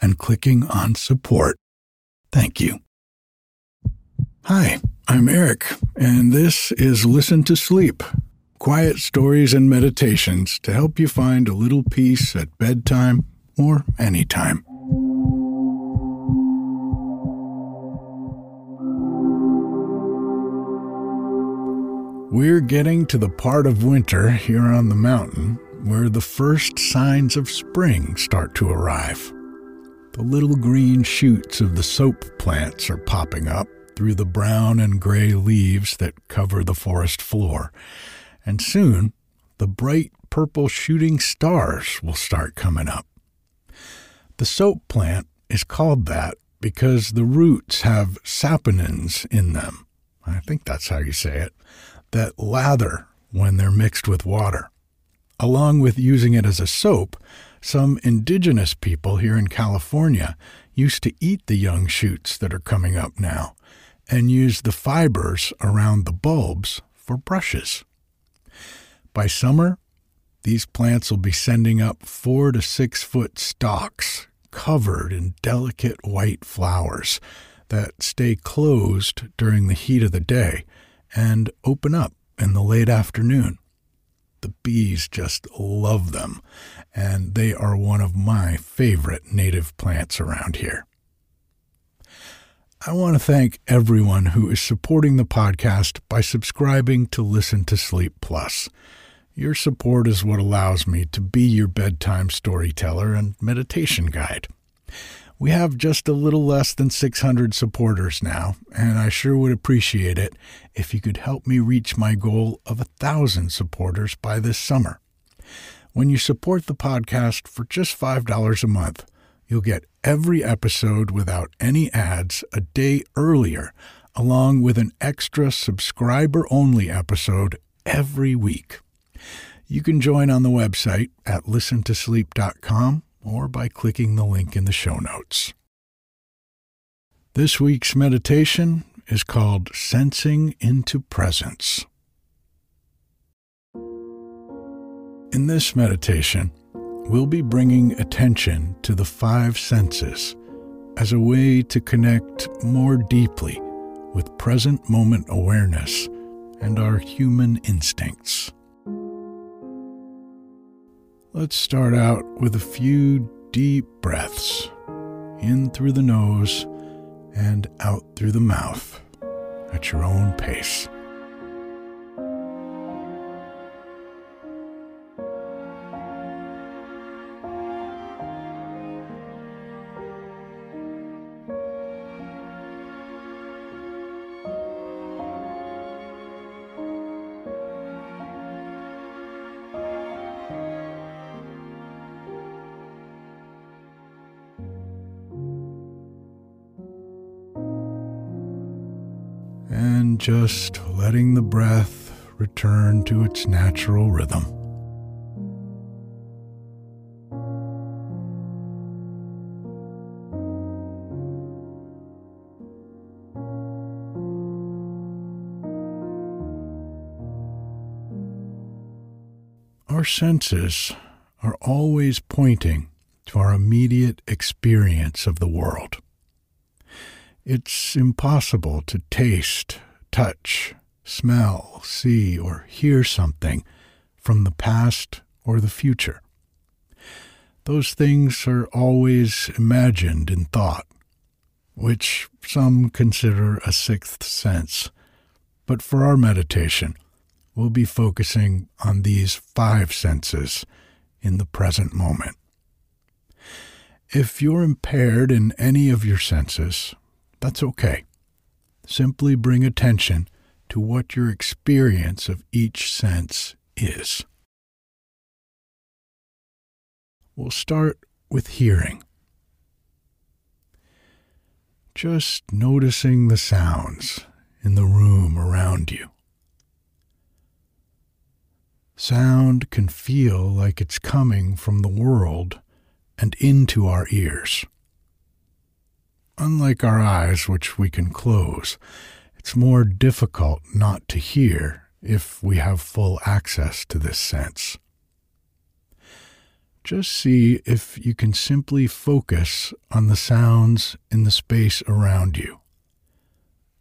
and clicking on support. Thank you. Hi, I'm Erik, and this is Listen to Sleep quiet stories and meditations to help you find a little peace at bedtime or anytime. We're getting to the part of winter here on the mountain where the first signs of spring start to arrive. The little green shoots of the soap plants are popping up through the brown and gray leaves that cover the forest floor. And soon, the bright purple shooting stars will start coming up. The soap plant is called that because the roots have saponins in them. I think that's how you say it. That lather when they're mixed with water. Along with using it as a soap, some indigenous people here in California used to eat the young shoots that are coming up now and use the fibers around the bulbs for brushes. By summer, these plants will be sending up four to six foot stalks covered in delicate white flowers that stay closed during the heat of the day and open up in the late afternoon. The bees just love them, and they are one of my favorite native plants around here. I want to thank everyone who is supporting the podcast by subscribing to Listen to Sleep Plus. Your support is what allows me to be your bedtime storyteller and meditation guide. We have just a little less than 600 supporters now, and I sure would appreciate it if you could help me reach my goal of a thousand supporters by this summer. When you support the podcast for just $5 a month, you'll get every episode without any ads a day earlier, along with an extra subscriber only episode every week. You can join on the website at listentosleep.com or by clicking the link in the show notes. This week's meditation is called Sensing into Presence. In this meditation, we'll be bringing attention to the five senses as a way to connect more deeply with present moment awareness and our human instincts. Let's start out with a few deep breaths in through the nose and out through the mouth at your own pace. Just letting the breath return to its natural rhythm. Our senses are always pointing to our immediate experience of the world. It's impossible to taste, touch, smell, see, or hear something from the past or the future. Those things are always imagined in thought, which some consider a sixth sense. But for our meditation, we'll be focusing on these five senses in the present moment. If you're impaired in any of your senses, that's okay. Simply bring attention to what your experience of each sense is. We'll start with hearing. just noticing the sounds in the room around you. Sound can feel like it's coming from the world and into our ears. Unlike our eyes, which we can close, it's more difficult not to hear if we have full access to this sense. Just see if you can simply focus on the sounds in the space around you,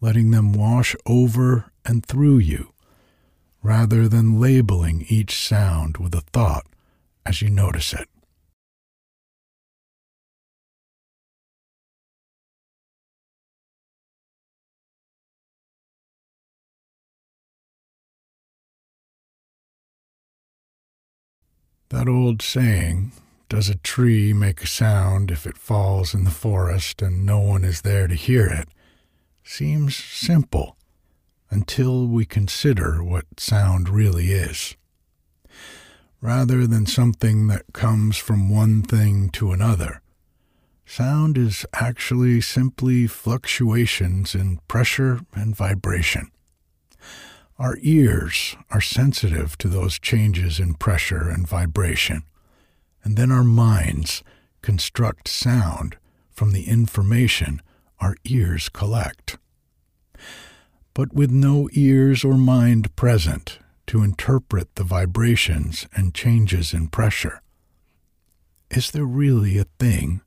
letting them wash over and through you rather than labeling each sound with a thought as you notice it. That old saying, does a tree make a sound if it falls in the forest and no one is there to hear it, seems simple until we consider what sound really is. Rather than something that comes from one thing to another, sound is actually simply fluctuations in pressure and vibration. Our ears are sensitive to those changes in pressure and vibration, and then our minds construct sound from the information our ears collect but with no ears or mind present to interpret the vibrations and changes in pressure. Is there really a thing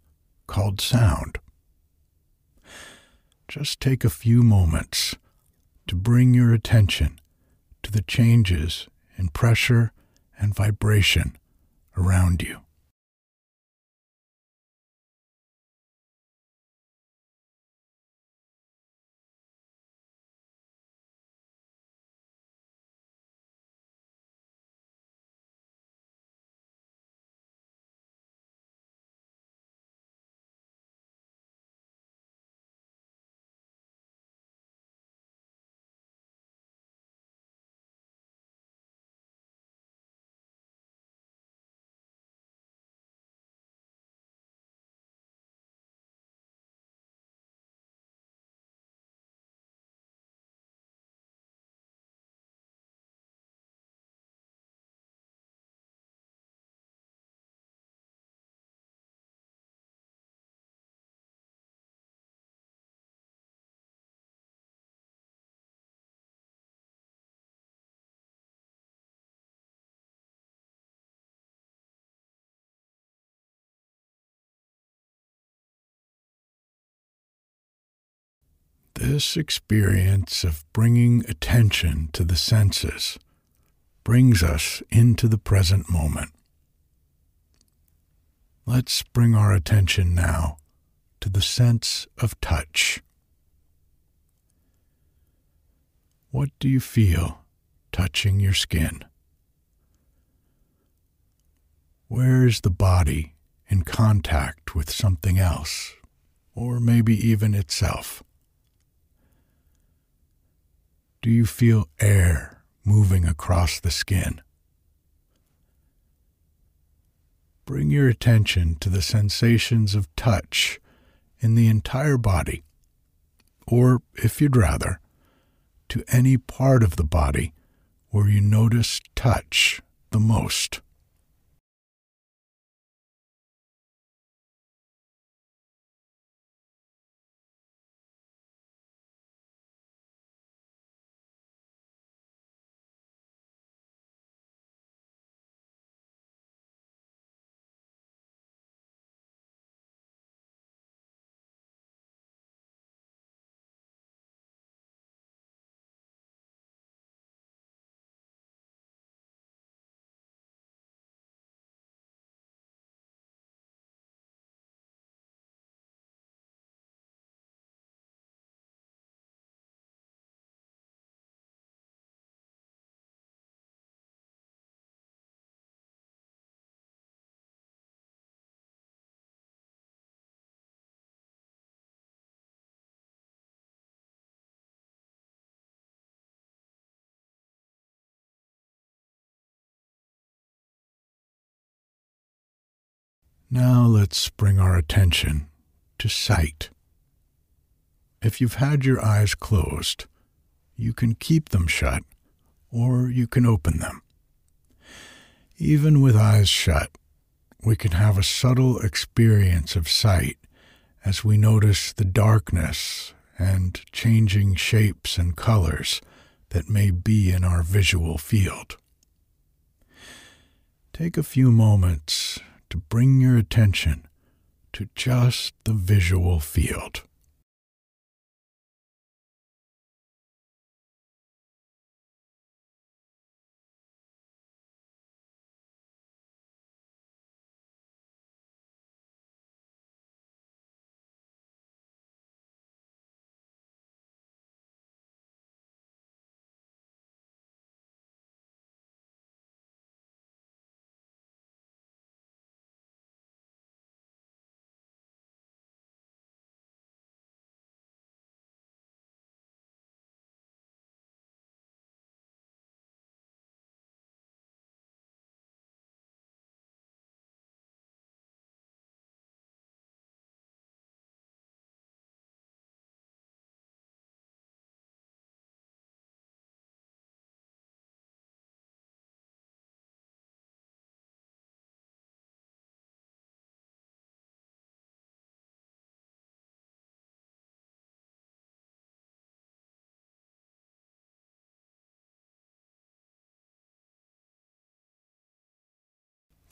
called sound? Just take a few moments to bring your attention to the changes in pressure and vibration around you. This experience of bringing attention to the senses brings us into the present moment. Let's bring our attention now to the sense of touch. What do you feel touching your skin? Where is the body in contact with something else, or maybe even itself? Do you feel air moving across the skin? Bring your attention to the sensations of touch in the entire body, or, if you'd rather, to any part of the body where you notice touch the most. Now let's bring our attention to sight. if you've had your eyes closed, you can keep them shut or you can open them. Even with eyes shut, we can have a subtle experience of sight as we notice the darkness and changing shapes and colors that may be in our visual field. Take a few moments to bring your attention to just the visual field.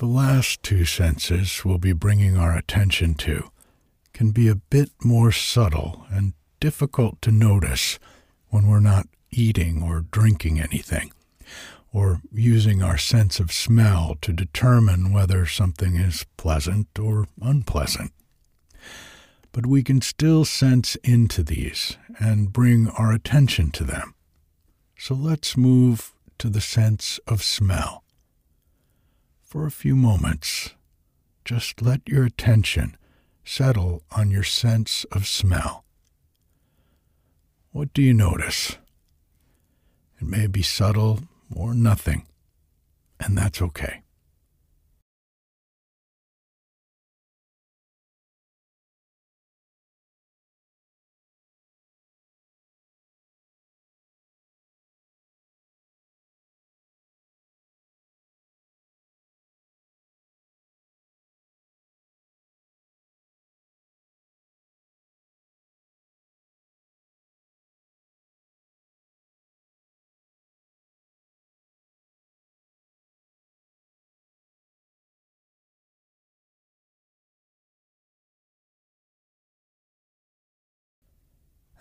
The last two senses we'll be bringing our attention to can be a bit more subtle and difficult to notice when we're not eating or drinking anything, or using our sense of smell to determine whether something is pleasant or unpleasant. But we can still sense into these and bring our attention to them. So let's move to the sense of smell for a few moments, just let your attention settle on your sense of smell. What do you notice? It may be subtle or nothing, and that's okay.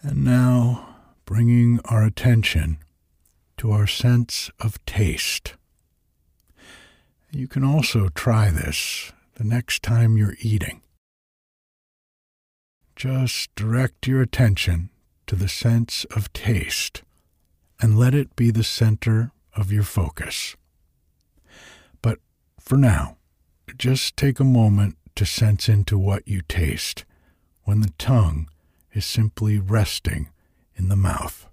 And now bringing our attention to our sense of taste. You can also try this the next time you're eating. Just direct your attention to the sense of taste and let it be the center of your focus. But for now, just take a moment to sense into what you taste when the tongue is simply resting in the mouth.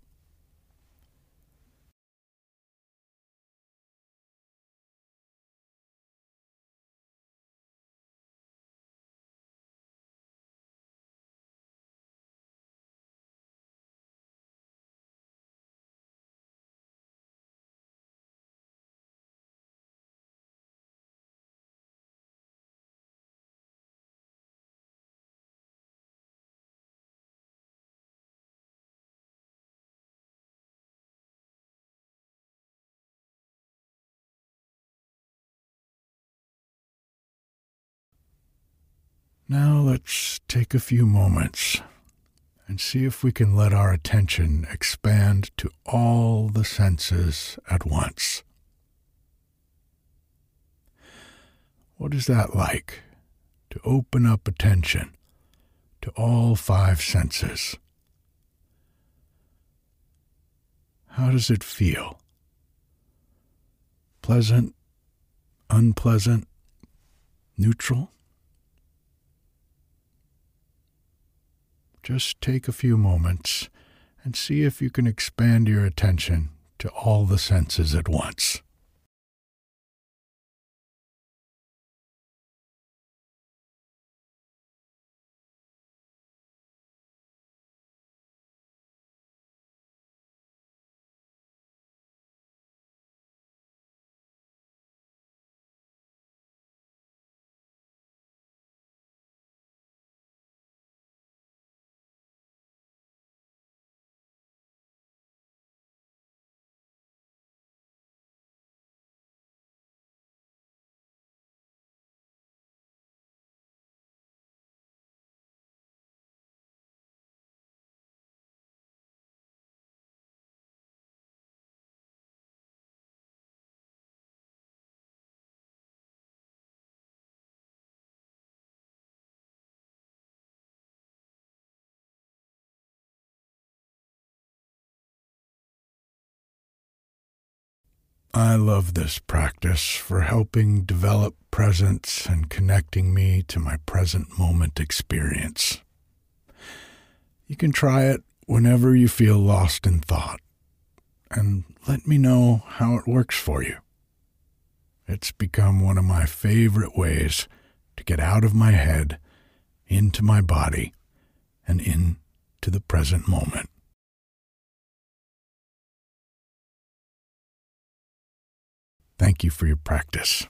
Now let's take a few moments and see if we can let our attention expand to all the senses at once. What is that like to open up attention to all five senses? How does it feel? Pleasant, unpleasant, neutral? Just take a few moments and see if you can expand your attention to all the senses at once. I love this practice for helping develop presence and connecting me to my present moment experience. You can try it whenever you feel lost in thought, and let me know how it works for you. It's become one of my favorite ways to get out of my head, into my body, and into the present moment. Thank you for your practice.